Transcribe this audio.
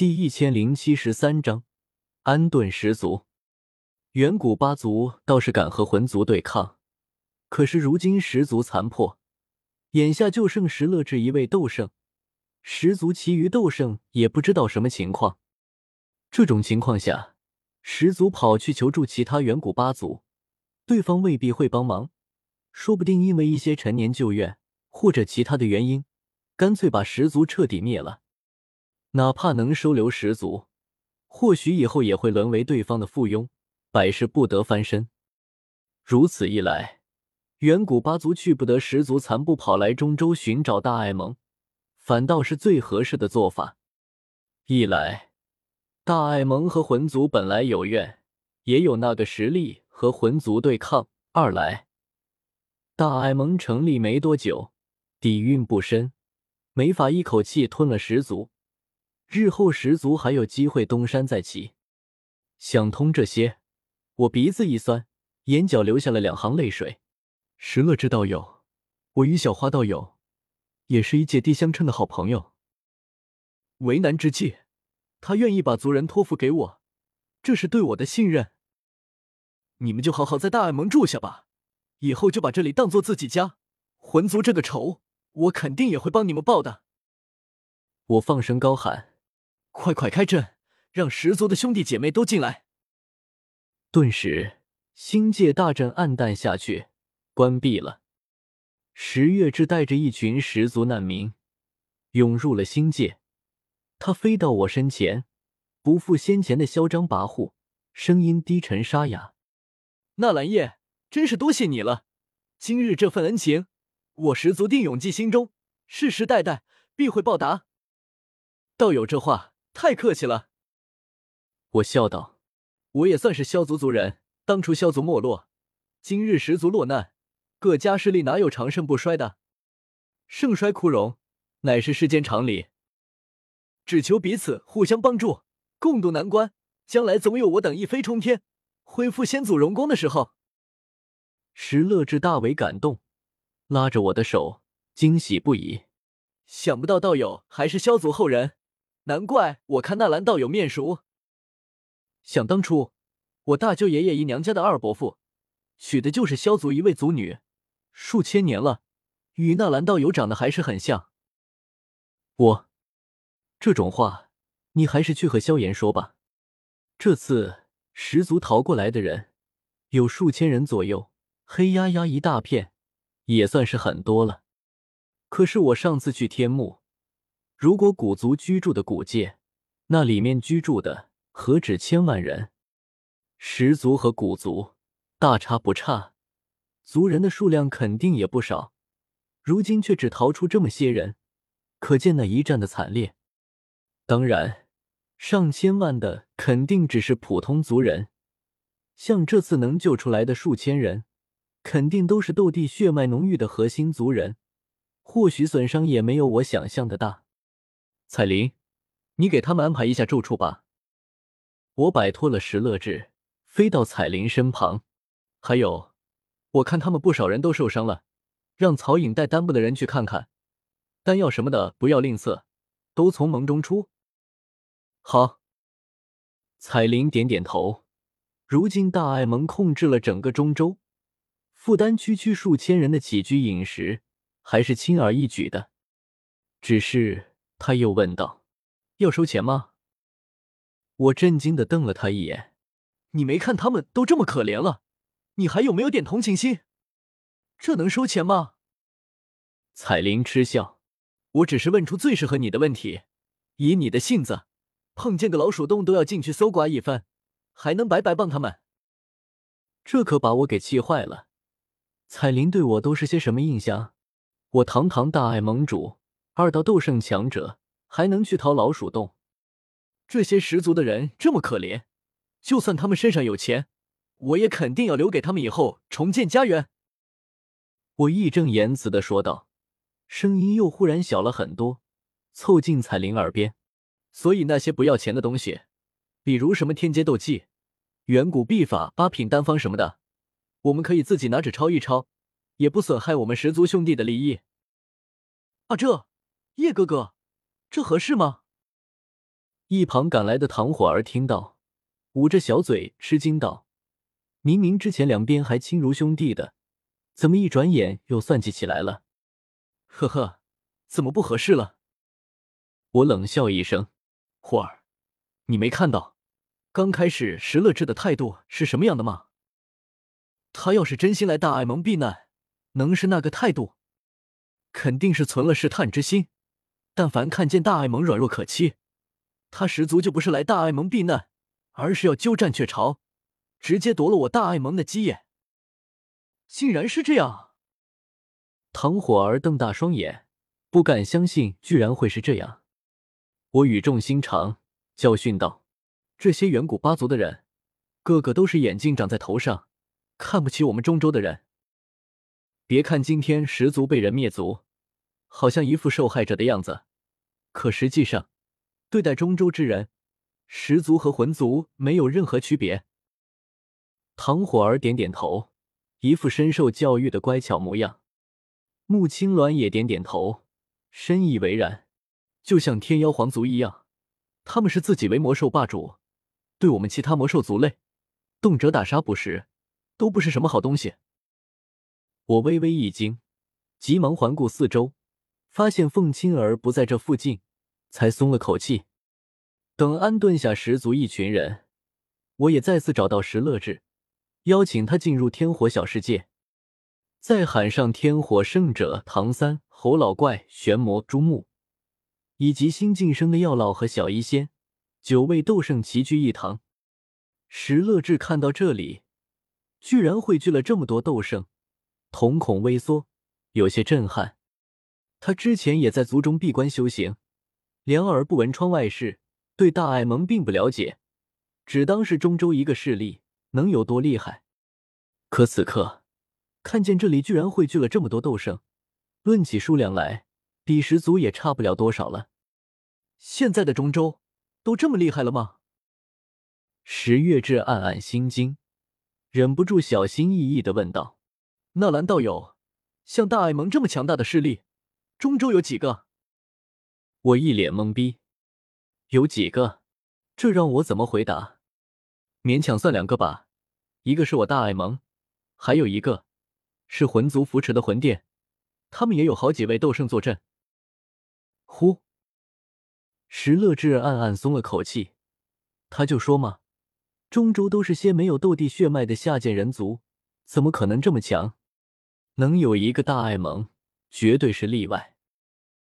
第一千零七十三章安顿十族。远古八族倒是敢和魂族对抗，可是如今十族残破，眼下就剩石乐志一位斗圣，十族其余斗圣也不知道什么情况。这种情况下，十族跑去求助其他远古八族，对方未必会帮忙，说不定因为一些陈年旧怨或者其他的原因，干脆把十族彻底灭了。哪怕能收留十族，或许以后也会沦为对方的附庸，百事不得翻身。如此一来，远古八族去不得十族残部跑来中州寻找大爱盟，反倒是最合适的做法。一来，大爱盟和魂族本来有怨，也有那个实力和魂族对抗；二来，大爱盟成立没多久，底蕴不深，没法一口气吞了十族。日后十族还有机会东山再起。想通这些，我鼻子一酸，眼角流下了两行泪水。石乐之道友，我与小花道友也是一姐弟相称的好朋友。为难之际，他愿意把族人托付给我，这是对我的信任。你们就好好在大爱盟住下吧，以后就把这里当做自己家。魂族这个仇，我肯定也会帮你们报的。我放声高喊。快快开阵，让十族的兄弟姐妹都进来！顿时，星界大阵暗淡下去，关闭了。十月之带着一群十族难民涌入了星界，他飞到我身前，不复先前的嚣张跋扈，声音低沉沙哑：“纳兰叶，真是多谢你了！今日这份恩情，我十族定永记心中，世世代代必会报答。”道友这话。太客气了，我笑道：“我也算是萧族族人，当初萧族没落，今日十族落难，各家势力哪有长盛不衰的？盛衰枯荣，乃是世间常理。只求彼此互相帮助，共度难关，将来总有我等一飞冲天，恢复先祖荣光的时候。”石乐志大为感动，拉着我的手，惊喜不已。想不到道友还是萧族后人。难怪我看纳兰道友面熟。想当初，我大舅爷爷姨娘家的二伯父，娶的就是萧族一位族女，数千年了，与纳兰道友长得还是很像。我这种话，你还是去和萧炎说吧。这次十族逃过来的人有数千人左右，黑压压一大片，也算是很多了。可是我上次去天幕。如果古族居住的古界，那里面居住的何止千万人？十族和古族大差不差，族人的数量肯定也不少。如今却只逃出这么些人，可见那一战的惨烈。当然，上千万的肯定只是普通族人，像这次能救出来的数千人，肯定都是斗帝血脉浓郁的核心族人，或许损伤也没有我想象的大。彩铃，你给他们安排一下住处吧。我摆脱了石乐志，飞到彩铃身旁。还有，我看他们不少人都受伤了，让曹颖带单部的人去看看，丹药什么的不要吝啬，都从盟中出。好。彩铃点点头。如今大爱盟控制了整个中州，负担区区数千人的起居饮食，还是轻而易举的。只是。他又问道：“要收钱吗？”我震惊的瞪了他一眼：“你没看他们都这么可怜了，你还有没有点同情心？这能收钱吗？”彩铃嗤笑：“我只是问出最适合你的问题。以你的性子，碰见个老鼠洞都要进去搜刮一番，还能白白帮他们？这可把我给气坏了。彩铃对我都是些什么印象？我堂堂大爱盟主。”二道斗圣强者还能去掏老鼠洞？这些十族的人这么可怜，就算他们身上有钱，我也肯定要留给他们以后重建家园。我义正言辞的说道，声音又忽然小了很多，凑近彩铃耳边。所以那些不要钱的东西，比如什么天阶斗技、远古秘法、八品丹方什么的，我们可以自己拿纸抄一抄，也不损害我们十族兄弟的利益。啊，这。叶哥哥，这合适吗？一旁赶来的唐火儿听到，捂着小嘴吃惊道：“明明之前两边还亲如兄弟的，怎么一转眼又算计起来了？”呵呵，怎么不合适了？我冷笑一声：“火儿，你没看到刚开始石乐志的态度是什么样的吗？他要是真心来大爱盟避难，能是那个态度？肯定是存了试探之心。但凡看见大爱盟软弱可欺。”他十足就不是来大爱盟避难，而是要鸠占鹊巢，直接夺了我大爱盟的基业。竟然是这样！唐火儿瞪大双眼，不敢相信，居然会是这样。我语重心长教训道：“这些远古八族的人，个个都是眼镜长在头上，看不起我们中州的人。别看今天十族被人灭族，好像一副受害者的样子，可实际上……”对待中州之人，十族和魂族没有任何区别。唐火儿点点头，一副深受教育的乖巧模样。穆青鸾也点点头，深以为然。就像天妖皇族一样，他们是自己为魔兽霸主，对我们其他魔兽族类，动辄打杀捕食，都不是什么好东西。我微微一惊，急忙环顾四周，发现凤青儿不在这附近。才松了口气。等安顿下十族一群人，我也再次找到石乐志，邀请他进入天火小世界，再喊上天火圣者唐三、侯老怪、玄魔朱木，以及新晋升的药老和小医仙，九位斗圣齐聚一堂。石乐志看到这里，居然汇聚了这么多斗圣，瞳孔微缩，有些震撼。他之前也在族中闭关修行。两耳不闻窗外事，对大爱盟并不了解，只当是中州一个势力，能有多厉害？可此刻看见这里居然汇聚了这么多斗圣，论起数量来，比十族也差不了多少了。现在的中州都这么厉害了吗？石月志暗暗心惊，忍不住小心翼翼的问道：“纳兰道友，像大爱盟这么强大的势力，中州有几个？”我一脸懵逼，有几个？这让我怎么回答？勉强算两个吧，一个是我大爱盟，还有一个是魂族扶持的魂殿，他们也有好几位斗圣坐镇。呼，石乐志暗暗松了口气，他就说嘛，中州都是些没有斗帝血脉的下贱人族，怎么可能这么强？能有一个大爱盟，绝对是例外。